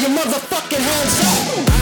your motherfucking hands up.